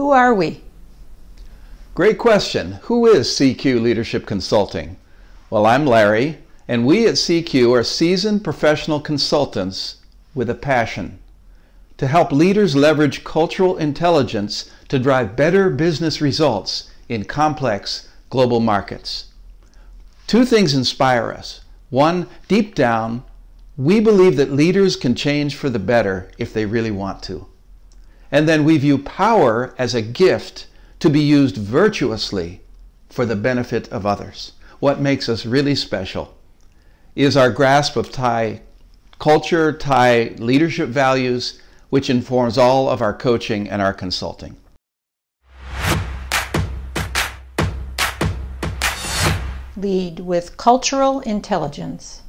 Who are we? Great question. Who is CQ Leadership Consulting? Well, I'm Larry, and we at CQ are seasoned professional consultants with a passion to help leaders leverage cultural intelligence to drive better business results in complex global markets. Two things inspire us. One, deep down, we believe that leaders can change for the better if they really want to. And then we view power as a gift to be used virtuously for the benefit of others. What makes us really special is our grasp of Thai culture, Thai leadership values, which informs all of our coaching and our consulting. Lead with cultural intelligence.